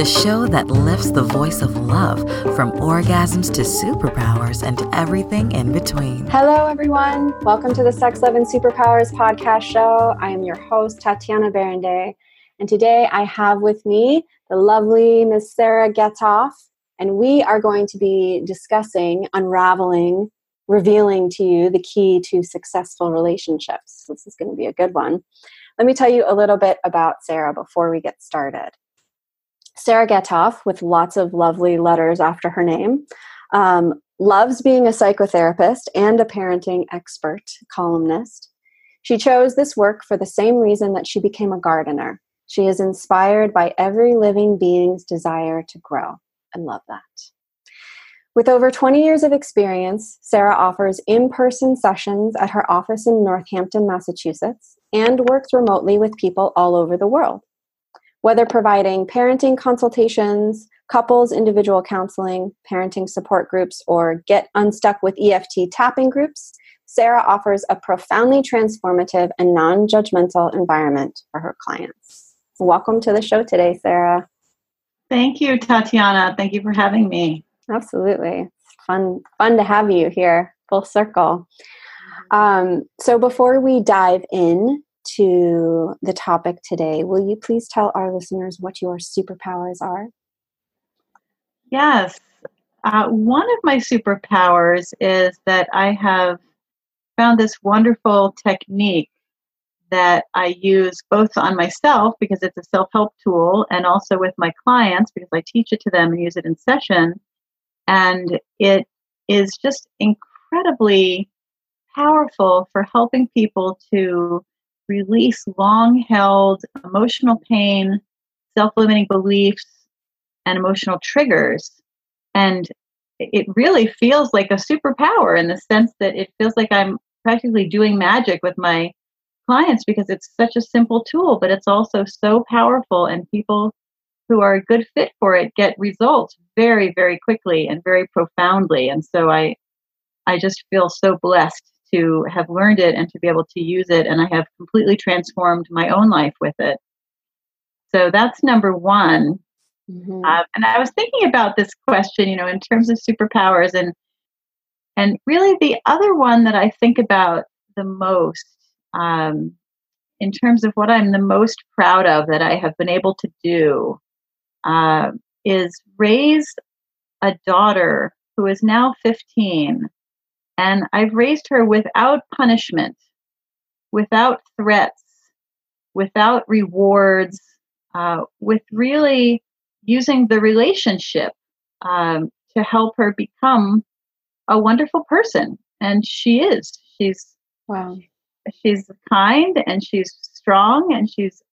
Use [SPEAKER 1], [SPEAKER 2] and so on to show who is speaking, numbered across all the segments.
[SPEAKER 1] the show that lifts the voice of love from orgasms to superpowers and everything in between.
[SPEAKER 2] Hello, everyone. Welcome to the Sex, Love, and Superpowers podcast show. I am your host, Tatiana Berindei. And today I have with me the lovely Miss Sarah Getoff, and we are going to be discussing unraveling revealing to you the key to successful relationships. This is going to be a good one. Let me tell you a little bit about Sarah before we get started. Sarah Getoff, with lots of lovely letters after her name, um, loves being a psychotherapist and a parenting expert columnist. She chose this work for the same reason that she became a gardener. She is inspired by every living being's desire to grow. I love that. With over 20 years of experience, Sarah offers in person sessions at her office in Northampton, Massachusetts, and works remotely with people all over the world. Whether providing parenting consultations, couples individual counseling, parenting support groups, or get unstuck with EFT tapping groups, Sarah offers a profoundly transformative and non judgmental environment for her clients. Welcome to the show today, Sarah.
[SPEAKER 3] Thank you, Tatiana. Thank you for having me.
[SPEAKER 2] Absolutely. It's fun fun to have you here, full circle. Um, so before we dive in to the topic today, will you please tell our listeners what your superpowers are?
[SPEAKER 3] Yes. Uh, one of my superpowers is that I have found this wonderful technique that I use both on myself because it's a self help tool and also with my clients because I teach it to them and use it in session and it is just incredibly powerful for helping people to release long held emotional pain, self limiting beliefs, and emotional triggers. And it really feels like a superpower in the sense that it feels like I'm practically doing magic with my clients because it's such a simple tool, but it's also so powerful, and people who are a good fit for it get results very very quickly and very profoundly and so i i just feel so blessed to have learned it and to be able to use it and i have completely transformed my own life with it so that's number one mm-hmm. uh, and i was thinking about this question you know in terms of superpowers and and really the other one that i think about the most um, in terms of what i'm the most proud of that i have been able to do uh, is raise a daughter who is now 15. And I've raised her without punishment, without threats, without rewards, uh, with really using the relationship um, to help her become a wonderful person. And she is. She's wow. She's kind and she's strong and she's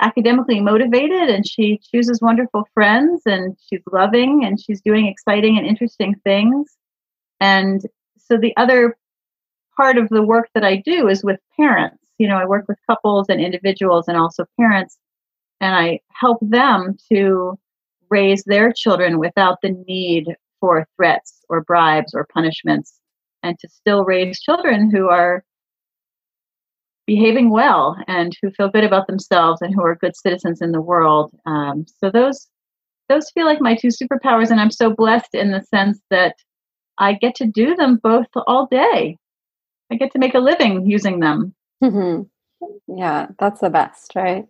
[SPEAKER 3] academically motivated and she chooses wonderful friends and she's loving and she's doing exciting and interesting things. And so the other part of the work that I do is with parents. You know, I work with couples and individuals and also parents, and I help them to raise their children without the need for threats or bribes or punishments and to still raise children who are behaving well and who feel good about themselves and who are good citizens in the world. Um, so those those feel like my two superpowers, and I'm so blessed in the sense that I get to do them both all day. I get to make a living using them.
[SPEAKER 2] Mm-hmm. Yeah, that's the best, right?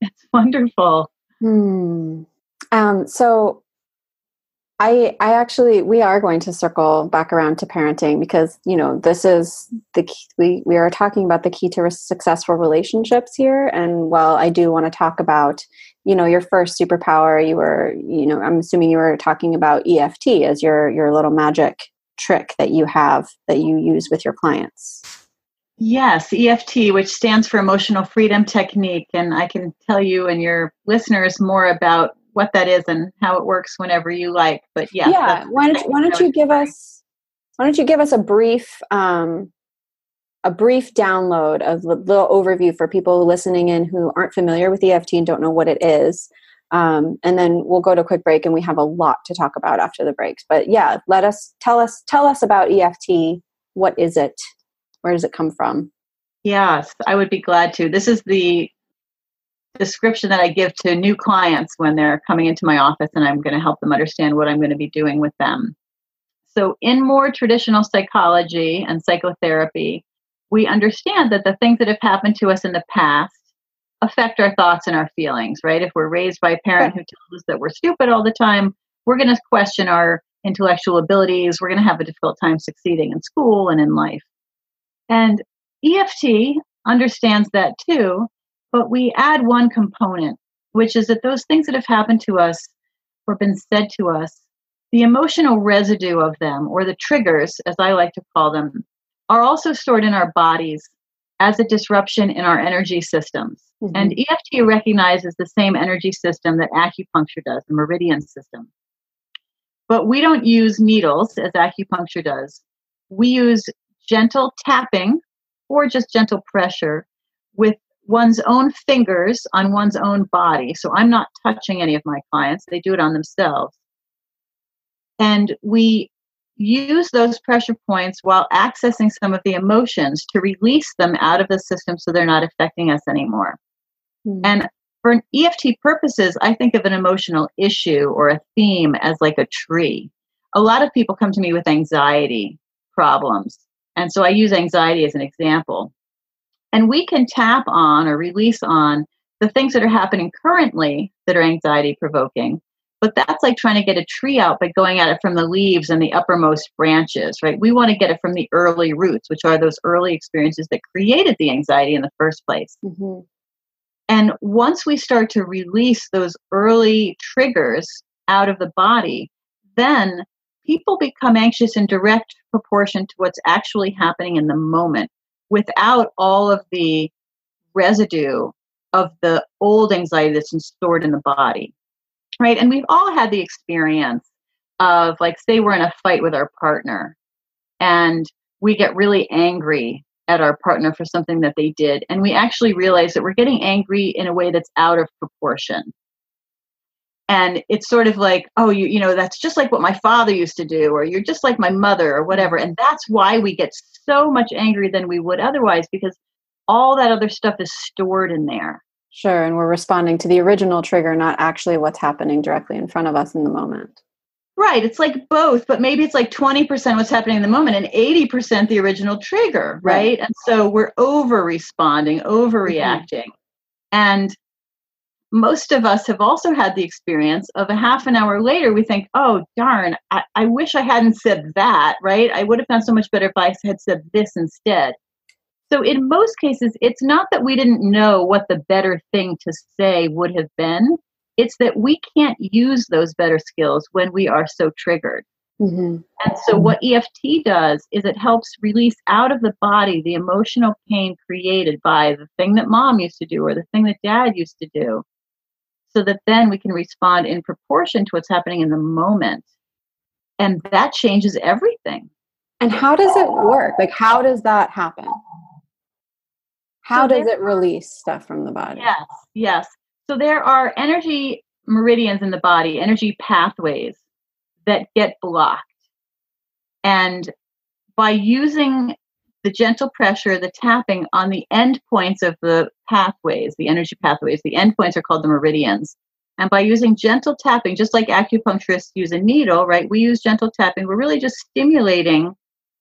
[SPEAKER 3] It's wonderful.
[SPEAKER 2] Hmm. Um, so I I actually we are going to circle back around to parenting because you know this is the key, we we are talking about the key to successful relationships here and while I do want to talk about you know your first superpower you were you know I'm assuming you were talking about EFT as your your little magic trick that you have that you use with your clients.
[SPEAKER 3] Yes, EFT, which stands for Emotional Freedom Technique. And I can tell you and your listeners more about what that is and how it works whenever you like. But yeah,
[SPEAKER 2] yeah. Why don't, why don't you give us why don't you give us a brief um, a brief download of a little overview for people listening in who aren't familiar with EFT and don't know what it is. Um, and then we'll go to a quick break and we have a lot to talk about after the breaks. But yeah, let us tell us tell us about EFT. What is it? Where does it come from?
[SPEAKER 3] Yes, I would be glad to. This is the description that I give to new clients when they're coming into my office and I'm going to help them understand what I'm going to be doing with them. So, in more traditional psychology and psychotherapy, we understand that the things that have happened to us in the past affect our thoughts and our feelings, right? If we're raised by a parent who tells us that we're stupid all the time, we're going to question our intellectual abilities. We're going to have a difficult time succeeding in school and in life. And EFT understands that too, but we add one component, which is that those things that have happened to us or been said to us, the emotional residue of them, or the triggers, as I like to call them, are also stored in our bodies as a disruption in our energy systems. Mm-hmm. And EFT recognizes the same energy system that acupuncture does, the meridian system. But we don't use needles as acupuncture does. We use gentle tapping or just gentle pressure with one's own fingers on one's own body. So I'm not touching any of my clients, they do it on themselves. And we use those pressure points while accessing some of the emotions to release them out of the system so they're not affecting us anymore. Mm-hmm. And for an EFT purposes, I think of an emotional issue or a theme as like a tree. A lot of people come to me with anxiety problems. And so I use anxiety as an example. And we can tap on or release on the things that are happening currently that are anxiety provoking but that's like trying to get a tree out by going at it from the leaves and the uppermost branches, right? We want to get it from the early roots, which are those early experiences that created the anxiety in the first place. Mm-hmm. And once we start to release those early triggers out of the body, then people become anxious in direct proportion to what's actually happening in the moment without all of the residue of the old anxiety that's stored in the body right? And we've all had the experience of, like, say we're in a fight with our partner and we get really angry at our partner for something that they did. And we actually realize that we're getting angry in a way that's out of proportion. And it's sort of like, oh, you, you know, that's just like what my father used to do, or you're just like my mother, or whatever. And that's why we get so much angry than we would otherwise, because all that other stuff is stored in there.
[SPEAKER 2] Sure, and we're responding to the original trigger, not actually what's happening directly in front of us in the moment.
[SPEAKER 3] Right, it's like both, but maybe it's like 20% what's happening in the moment and 80% the original trigger, right? right. And so we're over responding, overreacting. Mm-hmm. And most of us have also had the experience of a half an hour later, we think, oh, darn, I, I wish I hadn't said that, right? I would have done so much better if I had said this instead. So, in most cases, it's not that we didn't know what the better thing to say would have been. It's that we can't use those better skills when we are so triggered. Mm-hmm. And so, what EFT does is it helps release out of the body the emotional pain created by the thing that mom used to do or the thing that dad used to do, so that then we can respond in proportion to what's happening in the moment. And that changes everything.
[SPEAKER 2] And how does it work? Like, how does that happen? How so does it release stuff from the body?
[SPEAKER 3] Yes, yes. So there are energy meridians in the body, energy pathways that get blocked. And by using the gentle pressure, the tapping on the end points of the pathways, the energy pathways, the end points are called the meridians. And by using gentle tapping, just like acupuncturists use a needle, right? We use gentle tapping. We're really just stimulating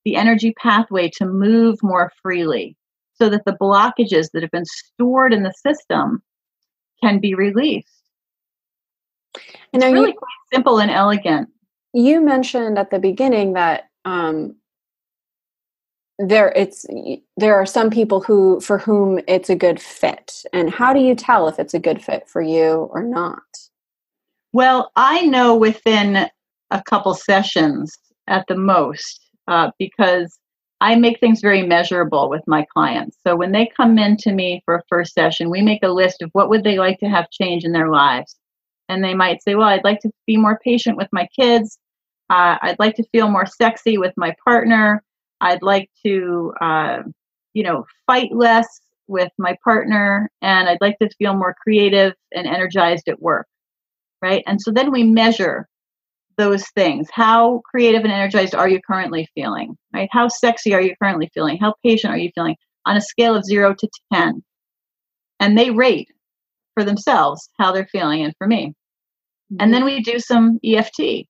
[SPEAKER 3] the energy pathway to move more freely so that the blockages that have been stored in the system can be released. And it's really you, quite simple and elegant.
[SPEAKER 2] You mentioned at the beginning that um, there it's there are some people who for whom it's a good fit, and how do you tell if it's a good fit for you or not?
[SPEAKER 3] Well, I know within a couple sessions at the most uh, because I make things very measurable with my clients. So when they come in to me for a first session, we make a list of what would they like to have change in their lives. And they might say, well, I'd like to be more patient with my kids. Uh, I'd like to feel more sexy with my partner. I'd like to, uh, you know, fight less with my partner. And I'd like to feel more creative and energized at work. Right. And so then we measure those things. How creative and energized are you currently feeling? Right? How sexy are you currently feeling? How patient are you feeling on a scale of 0 to 10? And they rate for themselves how they're feeling and for me. Mm-hmm. And then we do some EFT.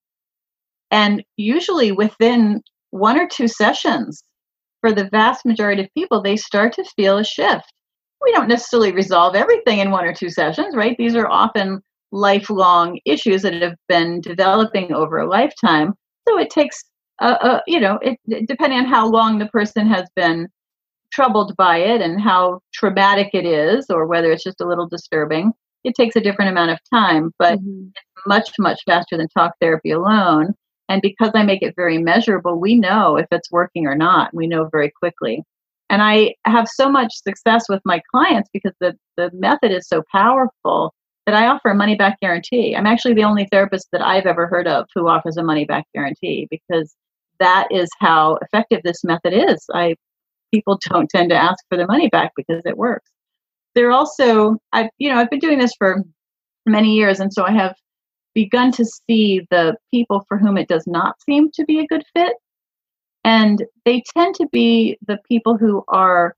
[SPEAKER 3] And usually within one or two sessions, for the vast majority of people, they start to feel a shift. We don't necessarily resolve everything in one or two sessions, right? These are often lifelong issues that have been developing over a lifetime. So it takes, a, a you know, it, depending on how long the person has been troubled by it and how traumatic it is, or whether it's just a little disturbing, it takes a different amount of time. But mm-hmm. much, much faster than talk therapy alone. And because I make it very measurable, we know if it's working or not. We know very quickly. And I have so much success with my clients because the, the method is so powerful that I offer a money back guarantee. I'm actually the only therapist that I've ever heard of who offers a money back guarantee because that is how effective this method is. I people don't tend to ask for their money back because it works. There also I've you know I've been doing this for many years and so I have begun to see the people for whom it does not seem to be a good fit and they tend to be the people who are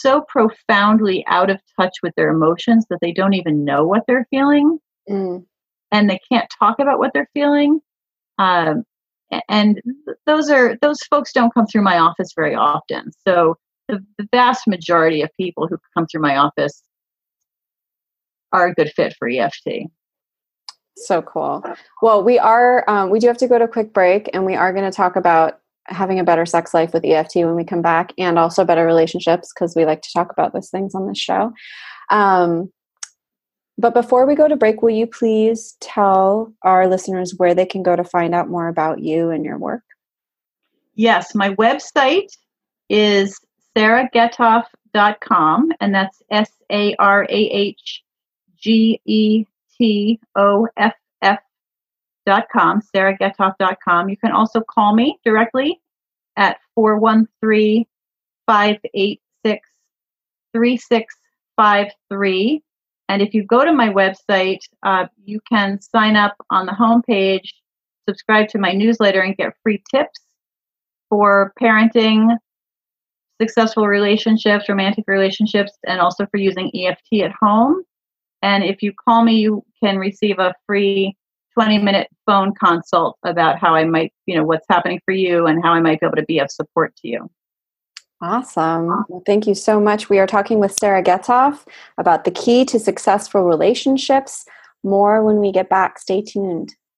[SPEAKER 3] so profoundly out of touch with their emotions that they don't even know what they're feeling mm. and they can't talk about what they're feeling um, and those are those folks don't come through my office very often. So the, the vast majority of people who come through my office are a good fit for eft
[SPEAKER 2] so cool. Well we are um, we do have to go to a quick break and we are going to talk about having a better sex life with EFT when we come back and also better relationships because we like to talk about those things on this show. Um, but before we go to break, will you please tell our listeners where they can go to find out more about you and your work?
[SPEAKER 3] Yes, my website is sarahgetoff.com, and that's S A R A H G E T O F sarahgetoff.com. You can also call me directly at 413 586 3653. And if you go to my website, uh, you can sign up on the homepage, subscribe to my newsletter, and get free tips for parenting, successful relationships, romantic relationships, and also for using EFT at home. And if you call me, you can receive a free 20 minute phone consult about how I might, you know, what's happening for you and how I might be able to be of support to you.
[SPEAKER 2] Awesome. Well, thank you so much. We are talking with Sarah Getoff about the key to successful relationships. More when we get back. Stay tuned.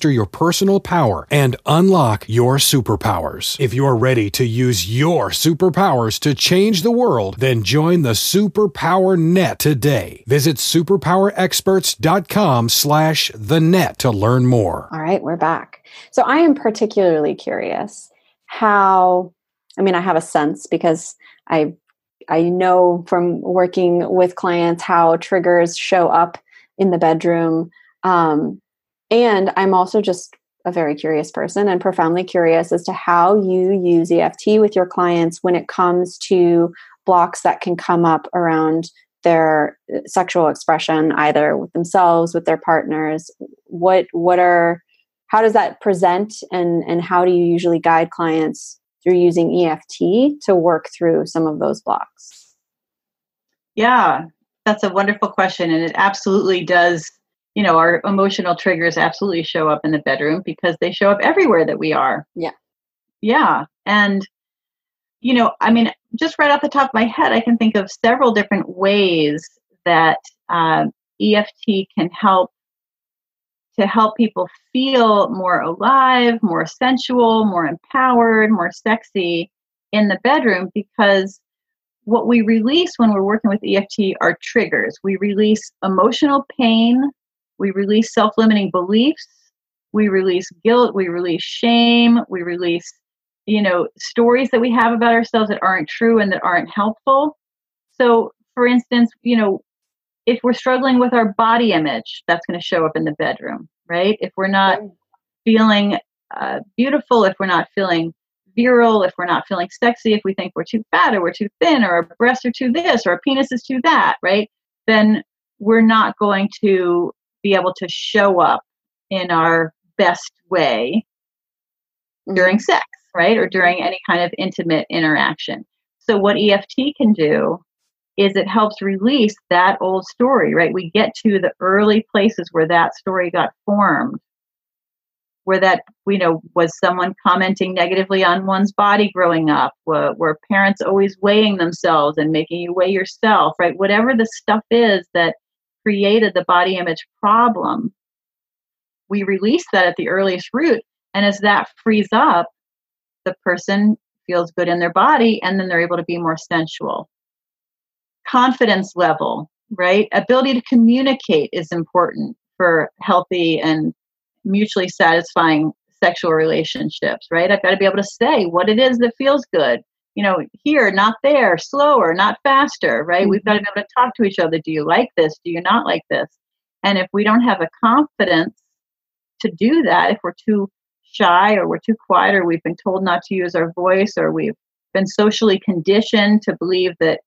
[SPEAKER 4] master your personal power and unlock your superpowers. If you're ready to use your superpowers to change the world, then join the Superpower Net today. Visit superpowerexperts.com slash the net to learn more.
[SPEAKER 2] All right, we're back. So I am particularly curious how, I mean, I have a sense because I I know from working with clients how triggers show up in the bedroom. Um, and I'm also just a very curious person and profoundly curious as to how you use EFT with your clients when it comes to blocks that can come up around their uh, sexual expression either with themselves with their partners. What what are how does that present and and how do you usually guide clients through using EFT to work through some of those blocks?
[SPEAKER 3] Yeah that's a wonderful question and it absolutely does you know, our emotional triggers absolutely show up in the bedroom because they show up everywhere that we are.
[SPEAKER 2] Yeah.
[SPEAKER 3] Yeah. And, you know, I mean, just right off the top of my head, I can think of several different ways that um, EFT can help to help people feel more alive, more sensual, more empowered, more sexy in the bedroom because what we release when we're working with EFT are triggers. We release emotional pain we release self limiting beliefs. We release guilt. We release shame. We release, you know, stories that we have about ourselves that aren't true and that aren't helpful. So, for instance, you know, if we're struggling with our body image, that's going to show up in the bedroom, right? If we're not feeling uh, beautiful, if we're not feeling virile, if we're not feeling sexy, if we think we're too fat or we're too thin or our breasts are too this or our penis is too that, right? Then we're not going to be able to show up in our best way during mm-hmm. sex, right? Or during any kind of intimate interaction. So, what EFT can do is it helps release that old story, right? We get to the early places where that story got formed where that you know was someone commenting negatively on one's body growing up were, were parents always weighing themselves and making you weigh yourself right whatever the stuff is that created the body image problem we release that at the earliest root and as that frees up the person feels good in their body and then they're able to be more sensual confidence level right ability to communicate is important for healthy and mutually satisfying sexual relationships, right? I've got to be able to say what it is that feels good. You know, here, not there, slower, not faster, right? Mm-hmm. We've got to be able to talk to each other. Do you like this? Do you not like this? And if we don't have a confidence to do that, if we're too shy or we're too quiet or we've been told not to use our voice or we've been socially conditioned to believe that,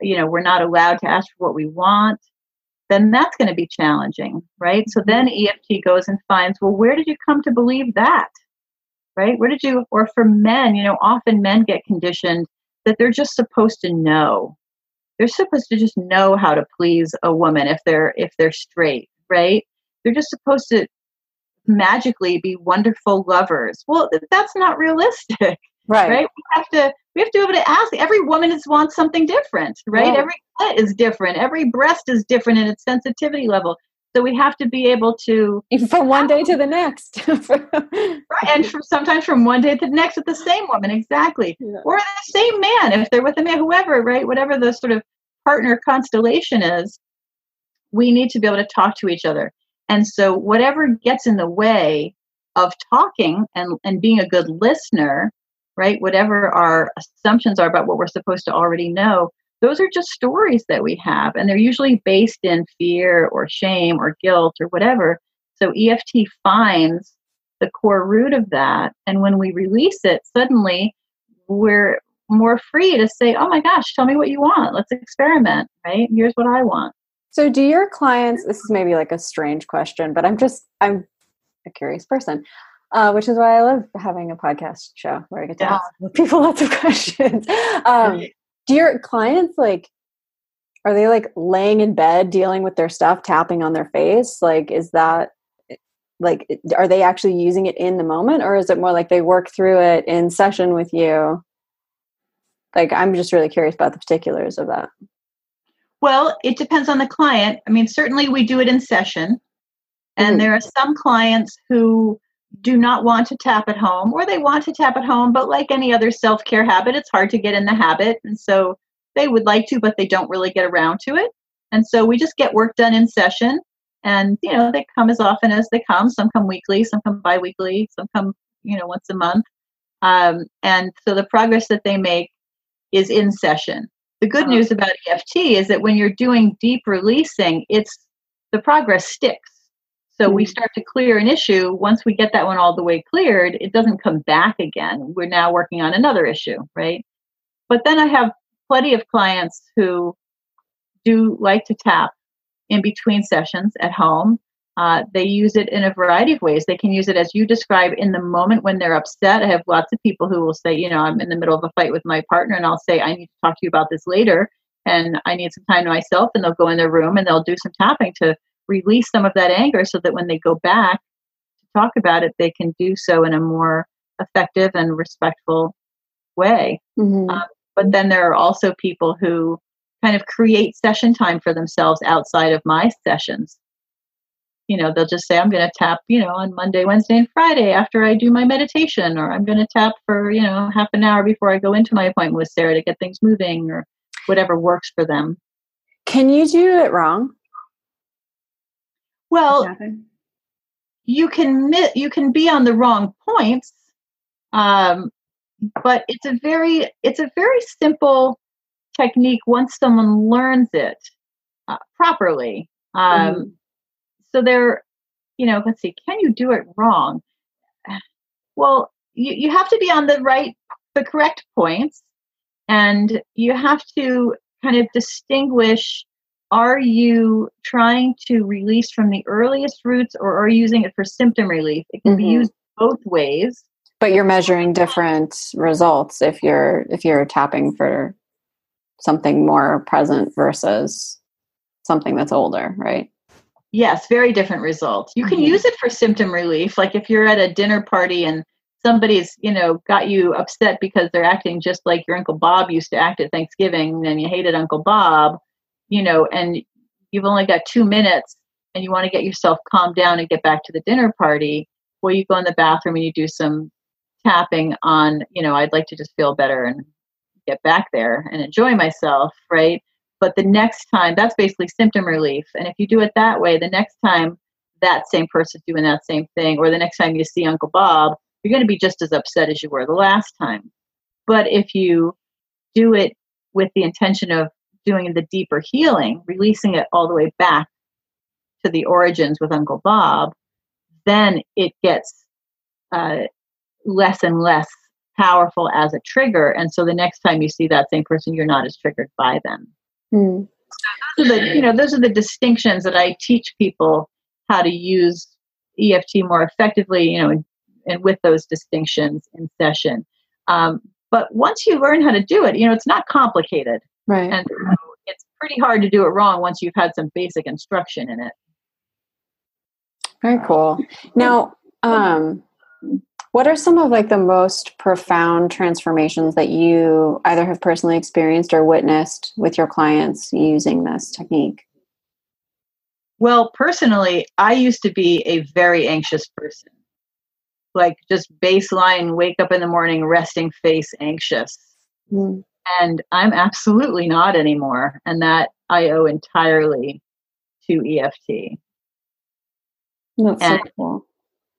[SPEAKER 3] you know, we're not allowed to ask for what we want, then that's going to be challenging, right? So then EFT goes and finds, well, where did you come to believe that? Right? Where did you, or for men, you know, often men get conditioned that they're just supposed to know. They're supposed to just know how to please a woman if they're if they're straight, right? They're just supposed to magically be wonderful lovers. Well, that's not realistic.
[SPEAKER 2] Right.
[SPEAKER 3] Right. We have to we have to be able to ask. Every woman is wants something different, right? right. Every clit is different. Every breast is different in its sensitivity level. So we have to be able to
[SPEAKER 2] from one day to the next.
[SPEAKER 3] right. And from, sometimes from one day to the next with the same woman, exactly. Yeah. Or the same man, if they're with a man, whoever, right? Whatever the sort of partner constellation is, we need to be able to talk to each other. And so whatever gets in the way of talking and, and being a good listener right? Whatever our assumptions are about what we're supposed to already know, those are just stories that we have. And they're usually based in fear or shame or guilt or whatever. So EFT finds the core root of that. And when we release it, suddenly we're more free to say, oh my gosh, tell me what you want. Let's experiment, right? Here's what I want.
[SPEAKER 2] So, do your clients, this is maybe like a strange question, but I'm just, I'm a curious person uh, which is why I love having a podcast show where I get to yeah. ask people lots of questions. Um, do your clients like, are they like laying in bed dealing with their stuff, tapping on their face? Like, is that like, are they actually using it in the moment, or is it more like they work through it in session with you? Like, I'm just really curious about the particulars of that.
[SPEAKER 3] Well, it depends on the client. I mean, certainly we do it in session. And mm-hmm. there are some clients who do not want to tap at home or they want to tap at home but like any other self-care habit it's hard to get in the habit and so they would like to but they don't really get around to it. And so we just get work done in session and you know they come as often as they come. Some come weekly some come bi-weekly some come you know once a month. Um, and so the progress that they make is in session. The good news about eft is that when you're doing deep releasing it's the progress sticks so we mm-hmm. start to clear an issue. Once we get that one all the way cleared, it doesn't come back again. We're now working on another issue, right? But then I have plenty of clients who do like to tap in between sessions at home. Uh, they use it in a variety of ways. They can use it as you describe in the moment when they're upset. I have lots of people who will say, you know, I'm in the middle of a fight with my partner, and I'll say, I need to talk to you about this later, and I need some time to myself. And they'll go in their room and they'll do some tapping to release some of that anger so that when they go back to talk about it, they can do so in a more effective and respectful way. Mm-hmm. Um, but then there are also people who kind of create session time for themselves outside of my sessions. You know, they'll just say, I'm going to tap, you know, on Monday, Wednesday, and Friday after I do my meditation, or I'm going to tap for, you know, half an hour before I go into my appointment with Sarah to get things moving, or whatever works for them.
[SPEAKER 2] Can you do it wrong?
[SPEAKER 3] Well, you can you can be on the wrong points, um, but it's a very it's a very simple technique once someone learns it. uh, properly. Um, mm-hmm. So there, you know, let's see, can you do it wrong? Well, you, you have to be on the right, the correct points, and you have to kind of distinguish are you trying to release from the earliest roots or are you using it for symptom relief? It can mm-hmm. be used both ways.
[SPEAKER 2] But you're measuring different results if you're if you're tapping for something more present versus something that's older, right?
[SPEAKER 3] Yes, very different results. You can mm-hmm. use it for symptom relief. Like if you're at a dinner party and somebody's, you know, got you upset because they're acting just like your Uncle Bob used to act at Thanksgiving and you hated Uncle Bob, you know, and you've only got two minutes and you want to get yourself calmed down and get back to the dinner party, well, you go in the bathroom and you do some tapping on, you know, I'd like to just feel better and get back there and enjoy myself, right? But the next time, that's basically symptom relief. And if you do it that way, the next time that same person's doing that same thing, or the next time you see Uncle Bob, you're going to be just as upset as you were the last time. But if you do it with the intention of doing the deeper healing, releasing it all the way back to the origins with Uncle Bob, then it gets uh, less and less powerful as a trigger. And so the next time you see that same person, you're not as triggered by them. Mm. So those are the, you know, those are the distinctions that I teach people how to use EFT more effectively, you know, and, and with those distinctions in session. Um, but once you learn how to do it, you know, it's not complicated.
[SPEAKER 2] Right.
[SPEAKER 3] And it's pretty hard to do it wrong once you've had some basic instruction in it.
[SPEAKER 2] Very cool. Now, um, what are some of like the most profound transformations that you either have personally experienced or witnessed with your clients using this technique?
[SPEAKER 3] Well, personally, I used to be a very anxious person. Like just baseline, wake up in the morning, resting face anxious. Mm. And I'm absolutely not anymore. And that I owe entirely to EFT.
[SPEAKER 2] That's and, so cool.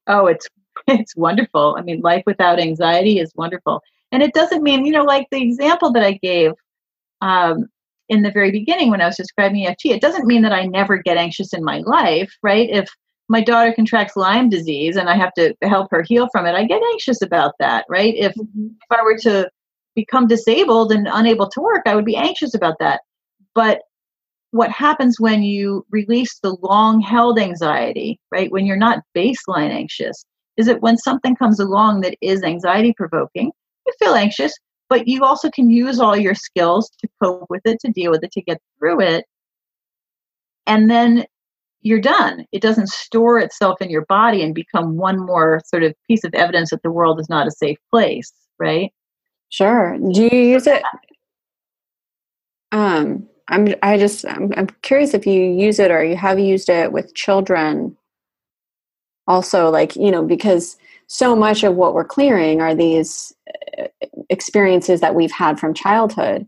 [SPEAKER 3] Oh, it's it's wonderful. I mean, life without anxiety is wonderful. And it doesn't mean, you know, like the example that I gave um, in the very beginning when I was describing EFT, it doesn't mean that I never get anxious in my life, right? If my daughter contracts Lyme disease and I have to help her heal from it, I get anxious about that, right? If, mm-hmm. if I were to become disabled and unable to work, I would be anxious about that. But what happens when you release the long held anxiety, right? When you're not baseline anxious, is that when something comes along that is anxiety provoking, you feel anxious, but you also can use all your skills to cope with it, to deal with it, to get through it. And then you're done. It doesn't store itself in your body and become one more sort of piece of evidence that the world is not a safe place, right?
[SPEAKER 2] Sure. Do you use it? Um, I'm. I just. I'm, I'm curious if you use it or you have used it with children also like you know because so much of what we're clearing are these uh, experiences that we've had from childhood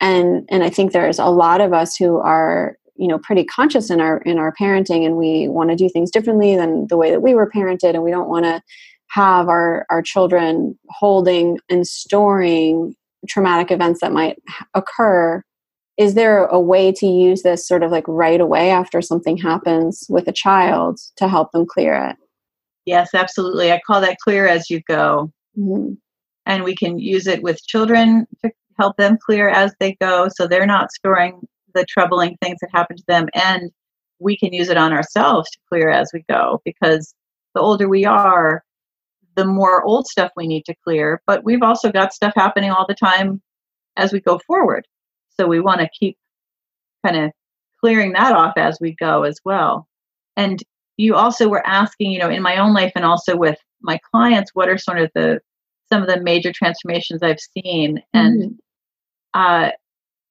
[SPEAKER 2] and and i think there's a lot of us who are you know pretty conscious in our in our parenting and we want to do things differently than the way that we were parented and we don't want to have our our children holding and storing traumatic events that might occur is there a way to use this sort of like right away after something happens with a child to help them clear it?
[SPEAKER 3] Yes, absolutely. I call that clear as you go. Mm-hmm. And we can use it with children to help them clear as they go so they're not storing the troubling things that happen to them. And we can use it on ourselves to clear as we go because the older we are, the more old stuff we need to clear. But we've also got stuff happening all the time as we go forward. So we want to keep kind of clearing that off as we go as well. And you also were asking, you know, in my own life and also with my clients, what are sort of the some of the major transformations I've seen. Mm-hmm. And uh,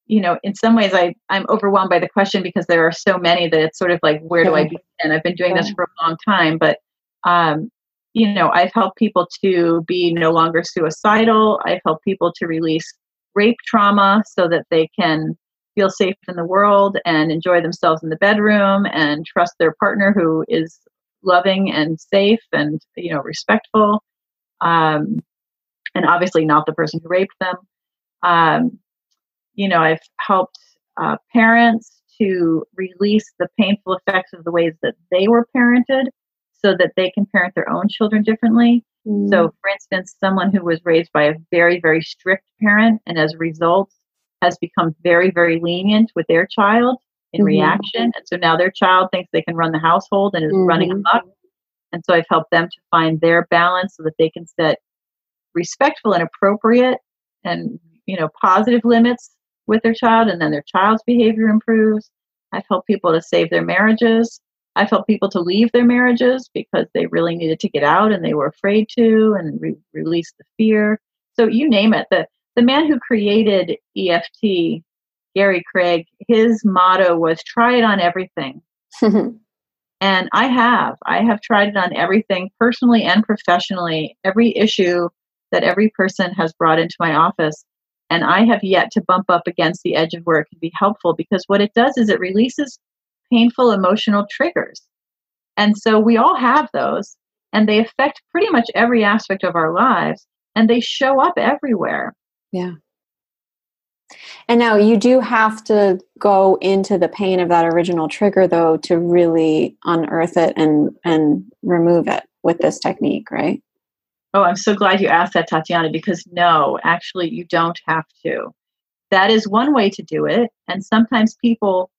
[SPEAKER 3] you know, in some ways I, I'm overwhelmed by the question because there are so many that it's sort of like, where do I begin? I've been doing this for a long time, but um, you know, I've helped people to be no longer suicidal. I've helped people to release rape trauma so that they can feel safe in the world and enjoy themselves in the bedroom and trust their partner who is loving and safe and you know respectful um, and obviously not the person who raped them um, you know i've helped uh, parents to release the painful effects of the ways that they were parented so that they can parent their own children differently. Mm. So, for instance, someone who was raised by a very, very strict parent and as a result has become very, very lenient with their child in mm-hmm. reaction. And so now their child thinks they can run the household and is mm-hmm. running amok. And so I've helped them to find their balance so that they can set respectful and appropriate and you know positive limits with their child and then their child's behavior improves. I've helped people to save their marriages. I've helped people to leave their marriages because they really needed to get out and they were afraid to and re- release the fear. So you name it. The the man who created EFT, Gary Craig, his motto was try it on everything. and I have. I have tried it on everything personally and professionally. Every issue that every person has brought into my office and I have yet to bump up against the edge of where it can be helpful because what it does is it releases painful emotional triggers. And so we all have those, and they affect pretty much every aspect of our lives, and they show up everywhere.
[SPEAKER 2] Yeah. And now you do have to go into the pain of that original trigger, though, to really unearth it and and remove it with this technique, right?
[SPEAKER 3] Oh, I'm so glad you asked that, Tatiana, because no, actually, you don't have to. That is one way to do it. And sometimes people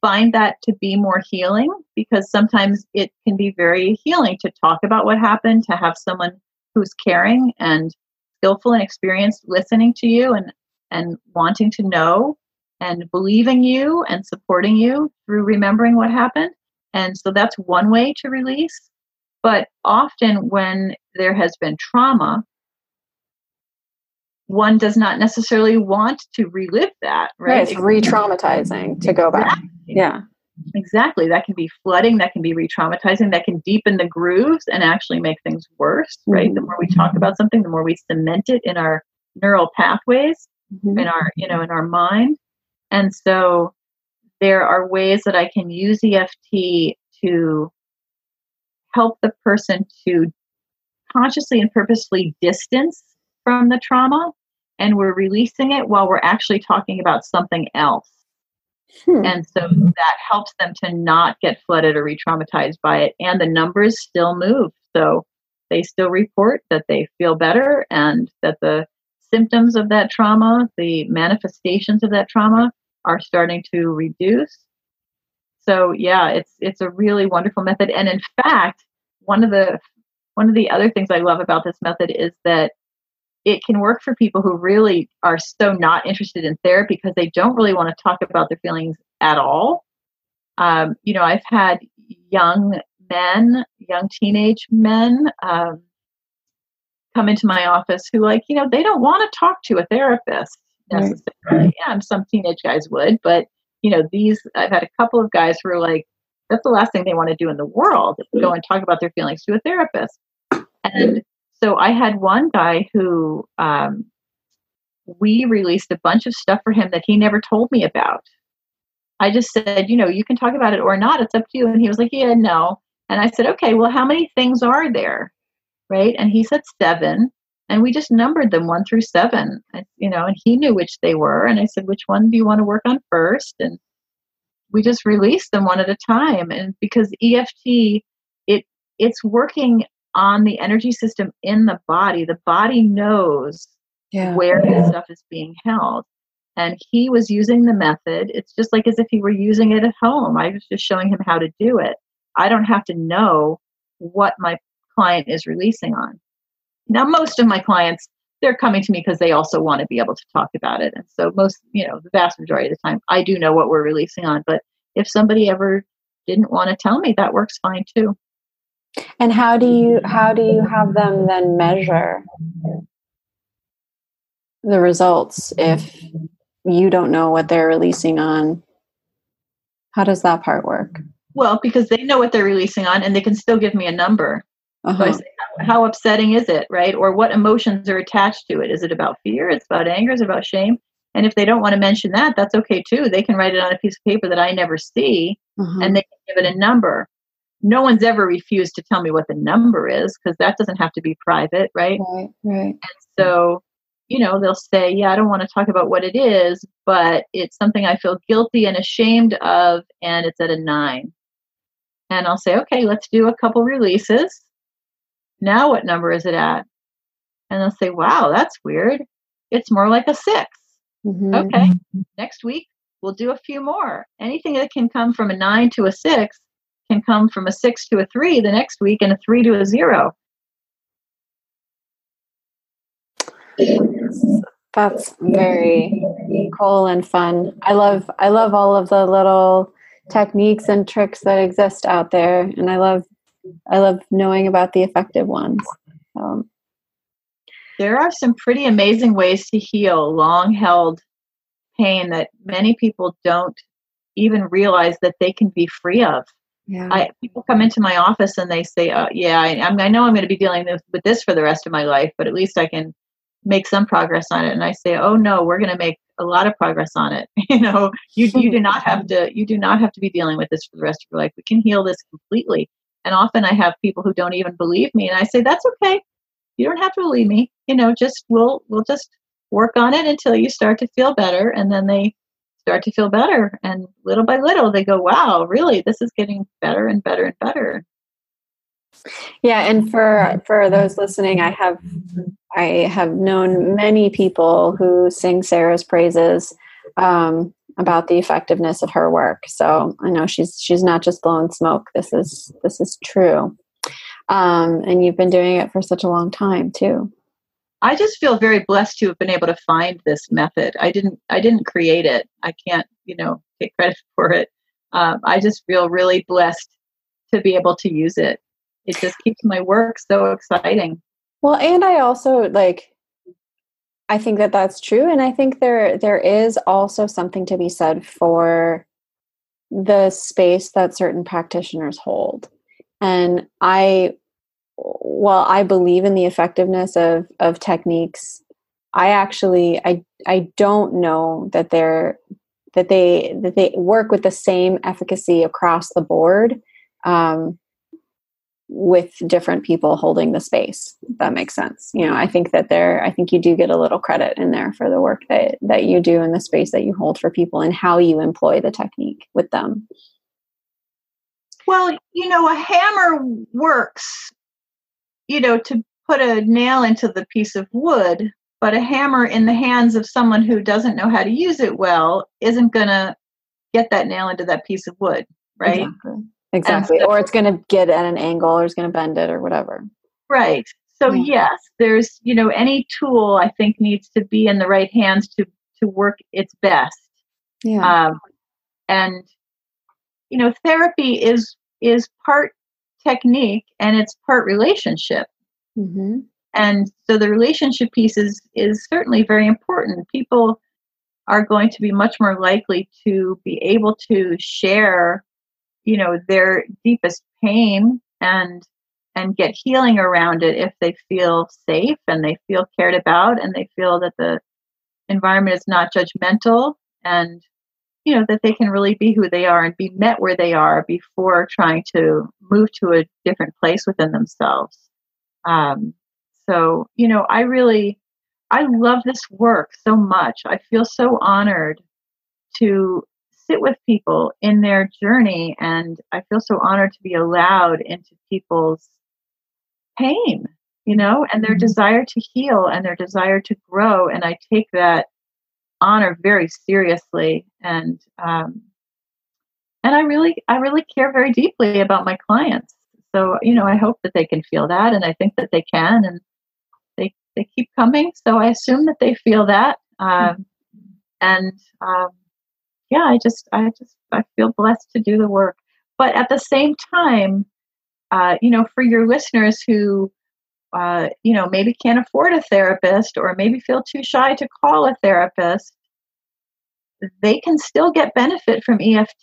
[SPEAKER 3] find that to be more healing because sometimes it can be very healing to talk about what happened, to have someone who's caring and skillful and experienced listening to you and, and wanting to know and believing you and supporting you through remembering what happened. And so that's one way to release. But often, when there has been trauma, one does not necessarily want to relive that, right?
[SPEAKER 2] right it's re traumatizing to go back. Yeah.
[SPEAKER 3] Exactly. That can be flooding, that can be re traumatizing, that can deepen the grooves and actually make things worse, right? Mm-hmm. The more we talk about something, the more we cement it in our neural pathways, mm-hmm. in our, you know, in our mind. And so there are ways that I can use EFT to help the person to consciously and purposely distance from the trauma and we're releasing it while we're actually talking about something else. Hmm. And so that helps them to not get flooded or re traumatized by it. And the numbers still move. So they still report that they feel better and that the symptoms of that trauma, the manifestations of that trauma, are starting to reduce. So yeah, it's it's a really wonderful method. And in fact, one of the one of the other things I love about this method is that it can work for people who really are so not interested in therapy because they don't really want to talk about their feelings at all. Um, you know, I've had young men, young teenage men, um, come into my office who, like, you know, they don't want to talk to a therapist necessarily. Right. Yeah, some teenage guys would, but you know, these I've had a couple of guys who are like, that's the last thing they want to do in the world go and talk about their feelings to a therapist. And so I had one guy who um, we released a bunch of stuff for him that he never told me about. I just said, you know, you can talk about it or not. It's up to you. And he was like, yeah, no. And I said, okay, well, how many things are there? Right. And he said seven. And we just numbered them one through seven, you know, and he knew which they were. And I said, which one do you want to work on first? And we just released them one at a time. And because EFT, it it's working on the energy system in the body. The body knows yeah. where yeah. the stuff is being held. And he was using the method. It's just like as if he were using it at home. I was just showing him how to do it. I don't have to know what my client is releasing on. Now, most of my clients, they're coming to me because they also want to be able to talk about it. And so, most, you know, the vast majority of the time, I do know what we're releasing on. But if somebody ever didn't want to tell me, that works fine too.
[SPEAKER 2] And how do you how do you have them then measure the results if you don't know what they're releasing on? How does that part work?
[SPEAKER 3] Well, because they know what they're releasing on and they can still give me a number. Uh-huh. So say, how upsetting is it, right? Or what emotions are attached to it? Is it about fear? It's about anger? Is it about shame? And if they don't want to mention that, that's okay too. They can write it on a piece of paper that I never see uh-huh. and they can give it a number no one's ever refused to tell me what the number is because that doesn't have to be private, right?
[SPEAKER 2] Right, right.
[SPEAKER 3] And so, you know, they'll say, Yeah, I don't want to talk about what it is, but it's something I feel guilty and ashamed of, and it's at a nine. And I'll say, Okay, let's do a couple releases. Now, what number is it at? And they'll say, Wow, that's weird. It's more like a 6
[SPEAKER 2] Mhm.
[SPEAKER 3] Okay, next week we'll do a few more. Anything that can come from a nine to a six can come from a six to a three the next week and a three to a zero.
[SPEAKER 2] That's very cool and fun. I love I love all of the little techniques and tricks that exist out there and I love I love knowing about the effective ones. Um,
[SPEAKER 3] There are some pretty amazing ways to heal long held pain that many people don't even realize that they can be free of.
[SPEAKER 2] Yeah.
[SPEAKER 3] I people come into my office and they say, uh, "Yeah, I, I know I'm going to be dealing with, with this for the rest of my life, but at least I can make some progress on it." And I say, "Oh no, we're going to make a lot of progress on it. you know, you you do not have to you do not have to be dealing with this for the rest of your life. We can heal this completely." And often I have people who don't even believe me, and I say, "That's okay. You don't have to believe me. You know, just we'll we'll just work on it until you start to feel better." And then they start to feel better and little by little they go wow really this is getting better and better and better
[SPEAKER 2] Yeah, and for for those listening, I have I have known many people who sing Sarah's praises um, about the effectiveness of her work. So I know she's she's not just blowing smoke. This is this is true, um, and you've been doing it for such a long time too.
[SPEAKER 3] I just feel very blessed to have been able to find this method. I didn't i didn't create it. I can't you know take credit for it. Um, i just feel really blessed to be able to use it. It just keeps my work so exciting.
[SPEAKER 2] Well, and I also like I think that that's true and I think there there is also something to be said for the space that certain practitioners hold. And I while I believe in the effectiveness of of techniques, I actually I I don't know that they're that they that they work with the same efficacy across the board. Um, with different people holding the space that makes sense you know i think that there i think you do get a little credit in there for the work that that you do in the space that you hold for people and how you employ the technique with them
[SPEAKER 3] well you know a hammer works you know to put a nail into the piece of wood but a hammer in the hands of someone who doesn't know how to use it well isn't going to get that nail into that piece of wood right?
[SPEAKER 2] Exactly, exactly.
[SPEAKER 3] so-
[SPEAKER 2] or it's going to get at an angle or it's going to bend it or whatever.
[SPEAKER 3] Right. So
[SPEAKER 2] Yeah.
[SPEAKER 3] yes there's you know any tool i think needs to be in the right hands to to work its best.
[SPEAKER 2] Yeah.
[SPEAKER 3] Um, and you know therapy is is part technique and it's part relationship.
[SPEAKER 2] Hmm
[SPEAKER 3] and so the relationship piece is is certainly very important. People are going to be much more likely to be able to share you know their deepest pain and and get healing around it if they feel safe and they feel cared about and they feel that the environment is not judgmental and you know that they can really be who they are and be met where they are before trying to move to a different place within themselves um, so you know i really i love this work so much i feel so honored to sit with people in their journey and i feel so honored to be allowed into people's pain you know and their
[SPEAKER 2] Mhm.
[SPEAKER 3] desire to heal and their desire to grow and i take that honor very seriously and um, and i really i really care very deeply about my clients. So you know i hope that they can feel that and i think that they can and they they keep coming so i assume that they feel that um, and um, yeah i just i just i feel blessed to do the work. But at the same time uh, you know for your listeners who uh, you know maybe can't afford a therapist or maybe feel too shy to call a therapist they can still get benefit from eft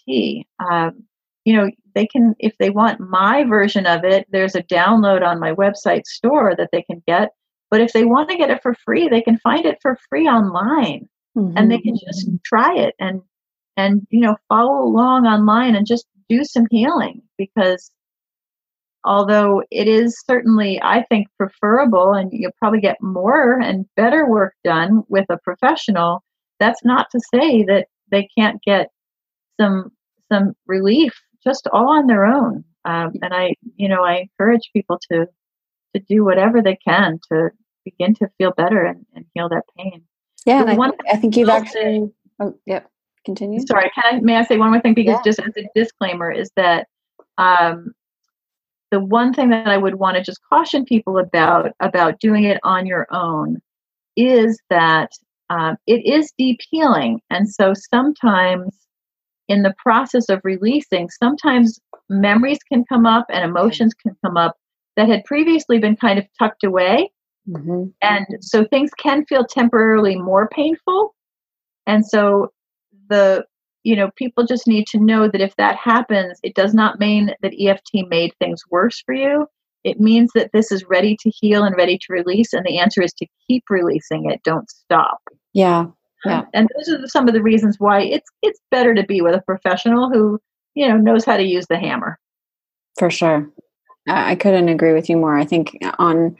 [SPEAKER 3] um, you know they can if they want my version of it there's a download on my website store that they can get but if they want to get it for free they can find it for free online and they can just try it and and you know follow along online and just do some healing because although it is certainly, I think, preferable and you'll probably get more and better work done with a professional, that's not to say that they can't get some some relief just all on their own. Um, and I, you know, I encourage people to to do whatever they can to begin to feel better and, and heal that pain.
[SPEAKER 2] Yeah, and I, think, I think you've actually. Oh, yep. Continue.
[SPEAKER 3] Sorry, can I? May I say one more thing? Because yeah. just as a disclaimer, is that um, the one thing that I would want to just caution people about about doing it on your own is that um, it is deep healing, and so sometimes in the process of releasing, sometimes memories can come up and emotions can come up that had previously been kind of tucked away. Mm-hmm. And so things can feel temporarily more painful. And so the you know people just need to know that if that happens it does not mean that EFT made things worse for you. It means that this is ready to heal and ready to release and the answer is to keep releasing it don't stop.
[SPEAKER 2] Yeah yeah.
[SPEAKER 3] Um, and those are some of the reasons why it's it's better to be with a professional who you know knows how to use the hammer.
[SPEAKER 2] For sure. I couldn't agree with you more. I think on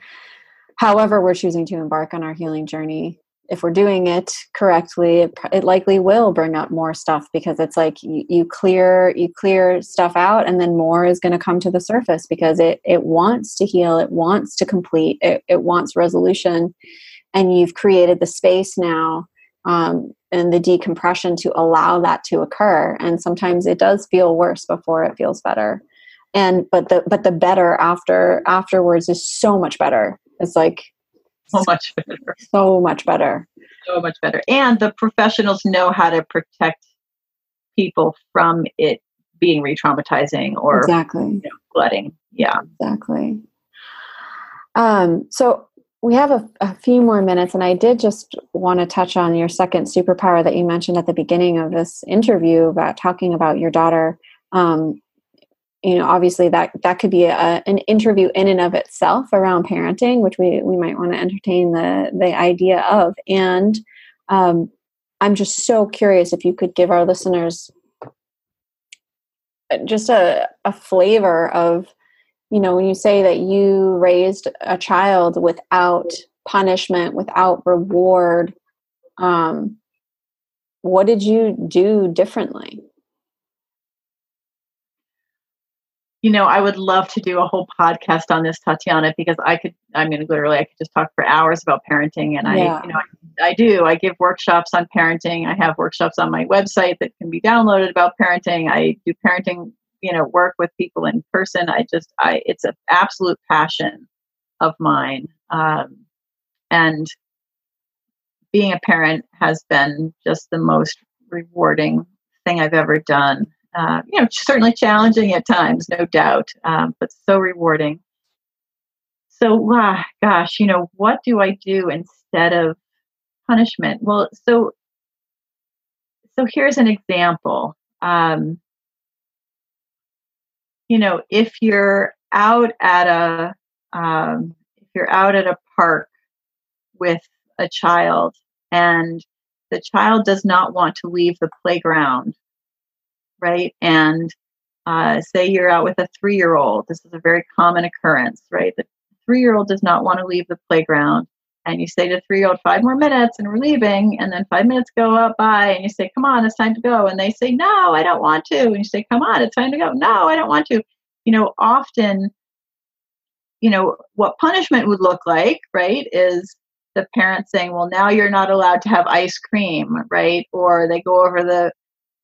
[SPEAKER 2] however we're choosing to embark on our healing journey if we're doing it correctly it, it, likely will bring up more stuff because it's like you, you clear you clear stuff out and then more is going to come to the surface because it it wants to heal it wants to complete it, it wants resolution. And you've created the space now um, and the decompression to allow that to occur. And sometimes it does feel worse before it feels better. And but the but the better after afterwards is so much better. It's like
[SPEAKER 3] so much better.
[SPEAKER 2] So much better.
[SPEAKER 3] So much better. And the professionals know how to protect people from it being re-traumatizing or
[SPEAKER 2] exactly
[SPEAKER 3] you know, flooding. Yeah,
[SPEAKER 2] exactly. Um, so we have a, a, few more minutes, and I did just want to touch on your second superpower that you mentioned at the beginning of this interview about talking about your daughter. Um, you know obviously that that could be a, an interview in and of itself around parenting which we we might want to entertain the the idea of. And um, i'm just so curious if you could give our listeners just a, a flavor of you know when you say that you raised a child without punishment without reward um, what did you do differently
[SPEAKER 3] you know, I would love to do a whole podcast on this, Tatiana, because I could, I mean, literally, I could just talk for hours about parenting. And yeah. I, you know, I, I, do. I give workshops on parenting. I have workshops on my website that can be downloaded about parenting. I do parenting, you know, work with people in person. I just, I, it's an absolute passion of mine. Um, and being a parent has been just the most rewarding thing I've ever done uh, you know, certainly challenging at times, no doubt, um, but so rewarding. So, uh, gosh, you know, what do I do instead of punishment? Well, so so here's an example. Um, you know, if you're out at a um, if you're out at a park with a child and the child does not want to leave the playground right? And uh, say you're out with a three year old. This is a very common occurrence, right? The three year old does not want to leave the playground. And you say to three year old, five more minutes, and we're leaving. And then five minutes go up by, and you say, come on, it's time to go. And they say, no, I don't want to. And you say, come on, it's time to go. No, I don't want to. You know, often, you know, what punishment would look like, right, is the parent saying, well, now you're not allowed to have ice cream, right? Or they go over the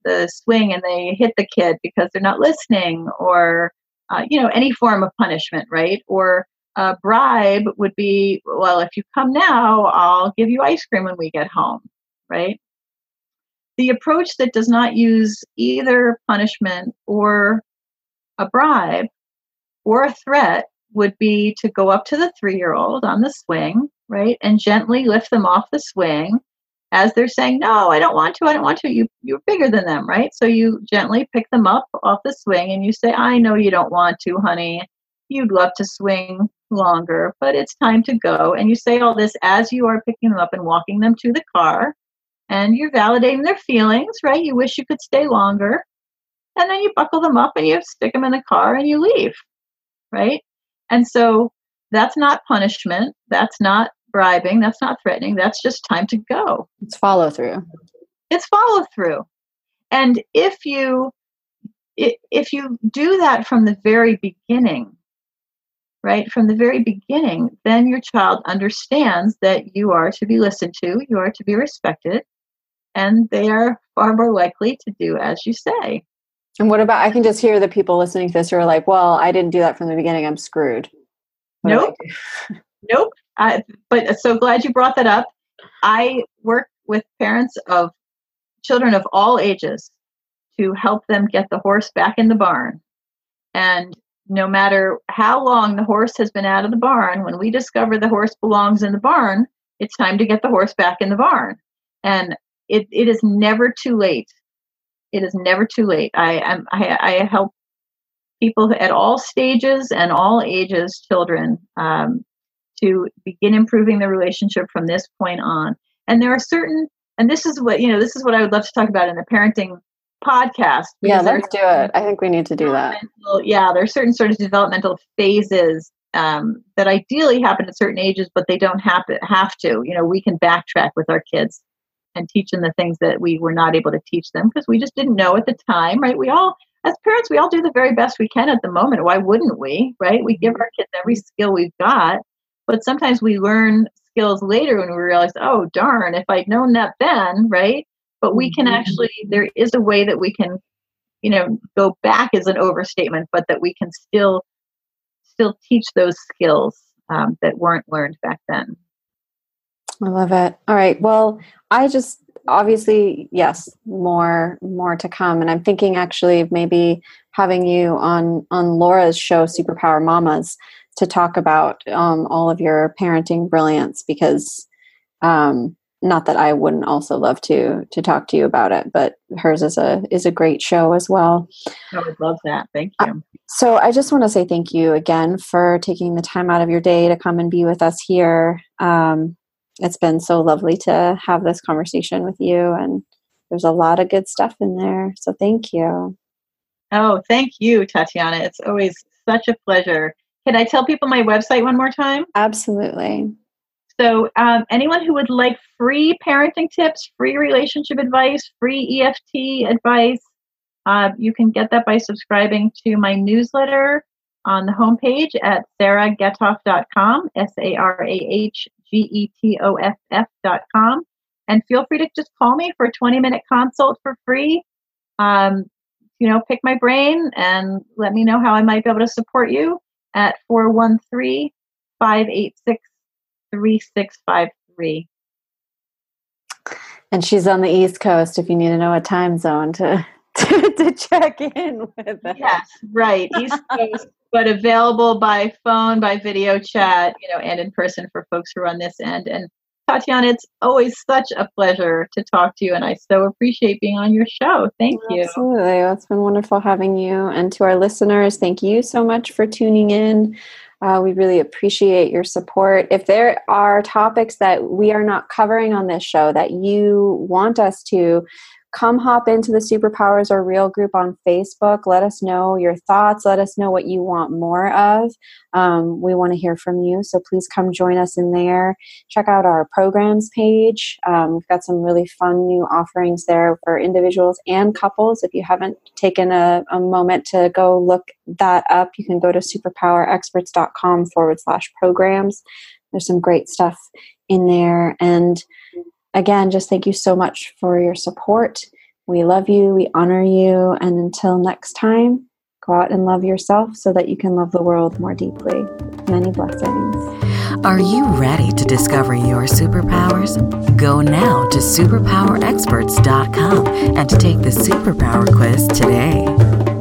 [SPEAKER 3] the swing and they hit the kid because they're not listening or uh, you know any form of punishment right? Or a bribe would be well if you come now i'll give you ice cream when we get home right? The approach that does not use either punishment or a bribe or a threat would be to go up to the three year old on the swing right and gently lift them off the swing as they're saying, No, I don't want to, I don't want to, you, you're bigger than them, right? So you gently pick them up off the swing and you say, I know you don't want to, honey. You'd love to swing longer, but it's time to go. And you say all this as you are picking them up and walking them to the car. And you're validating their feelings, right? You wish you could stay longer. And then you buckle them up and you stick them in the car and you leave, right? And so that's not punishment. That's not bribing. That's not threatening. That's just time to go.
[SPEAKER 2] It's follow through.
[SPEAKER 3] It's follow through. And if you if you do that from the very beginning, right, from the very beginning, then your child understands that you are to be listened to, you are to be respected, and they are far more likely to do as you say.
[SPEAKER 2] And what about, I can just hear the people listening to this who are like, well, I didn't do that from the beginning, I'm screwed.
[SPEAKER 3] What nope. nope. I, but so glad you brought that up. I work with parents of children of all ages to help them get the horse back in the barn. And no matter how long the horse has been out of the barn, when we discover the horse belongs in the barn, it's time to get the horse back in the barn. And it, it is never too late. It is never too late. I am I, I help people at all stages and all ages, children, um, to begin improving the relationship from this point on. And there are certain, and this is what you know, this is what I would love to talk about in the parenting podcast.
[SPEAKER 2] Yeah, let's do it. I think we need to do that.
[SPEAKER 3] Yeah, there are certain sort of developmental phases um, that ideally happen at certain ages, but they don't have to, have to. You know, we can backtrack with our kids and teach them the things that we were not able to teach them because we just didn't know at the time, right? We all, as parents, we all do the very best we can at the moment. Why wouldn't we, right? We give our kids every skill we've got, but sometimes we learn skills later when we realize, oh, darn, if I'd known that then, right? But we can mm-hmm. actually, there is a way that we can, you know, go back is an overstatement, but that we can still, still teach those skills um, that weren't learned back then.
[SPEAKER 2] I love it. All right. Well, I just obviously yes, more more to come, and I'm thinking actually of maybe having you on on Laura's show, Superpower Mamas, to talk about um, all of your parenting brilliance because. Um, not that I wouldn't also love to to talk to you about it, but hers is a is a great show as well.
[SPEAKER 3] I would love that. Thank uh, you.
[SPEAKER 2] So I just want to say thank you again for taking the time out of your day to come and be with us here. Um, it's been so lovely to have this conversation with you and there's a lot of good stuff in there so thank you
[SPEAKER 3] oh thank you tatiana it's always such a pleasure can i tell people my website one more time
[SPEAKER 2] absolutely
[SPEAKER 3] so um, anyone who would like free parenting tips free relationship advice free eft advice uh, you can get that by subscribing to my newsletter on the homepage at sarahgetoff.com, S A R A H G E T O F F dot com. And feel free to just call me for a 20 minute consult for free. Um, you know, pick my brain and let me know how I might be able to support you at 413 586 3653.
[SPEAKER 2] And she's on the East Coast if you need to know a time zone to, to, to check in with.
[SPEAKER 3] Yes, right. East Coast but available by phone, by video chat, you know, and in person for folks who are on this end. And Tatiana, it's always such a pleasure to talk to you, and I so appreciate being on your show. Thank you.
[SPEAKER 2] Absolutely. Well, it's been wonderful having you. And to our listeners, thank you so much for tuning in. Uh, we really appreciate your support. If there are topics that we are not covering on this show that you want us to, come hop into the Superpowers or Real group on Facebook. Let us know your thoughts. Let us know what you want more of. Um, we want to hear from you. So please come join us in there. Check out our programs page. Um, we've got some really fun new offerings there for individuals and couples. If you haven't taken a, a moment to go look that up, you can go to superpowerexperts.com forward slash programs. There's some great stuff in there. And again, just thank you so much for your support. We love you, we honor you, and until next time, go out and love yourself so that you can love the world more deeply. Many blessings.
[SPEAKER 1] Are you ready to discover your superpowers? Go now to superpowerexperts.com and take the superpower quiz today.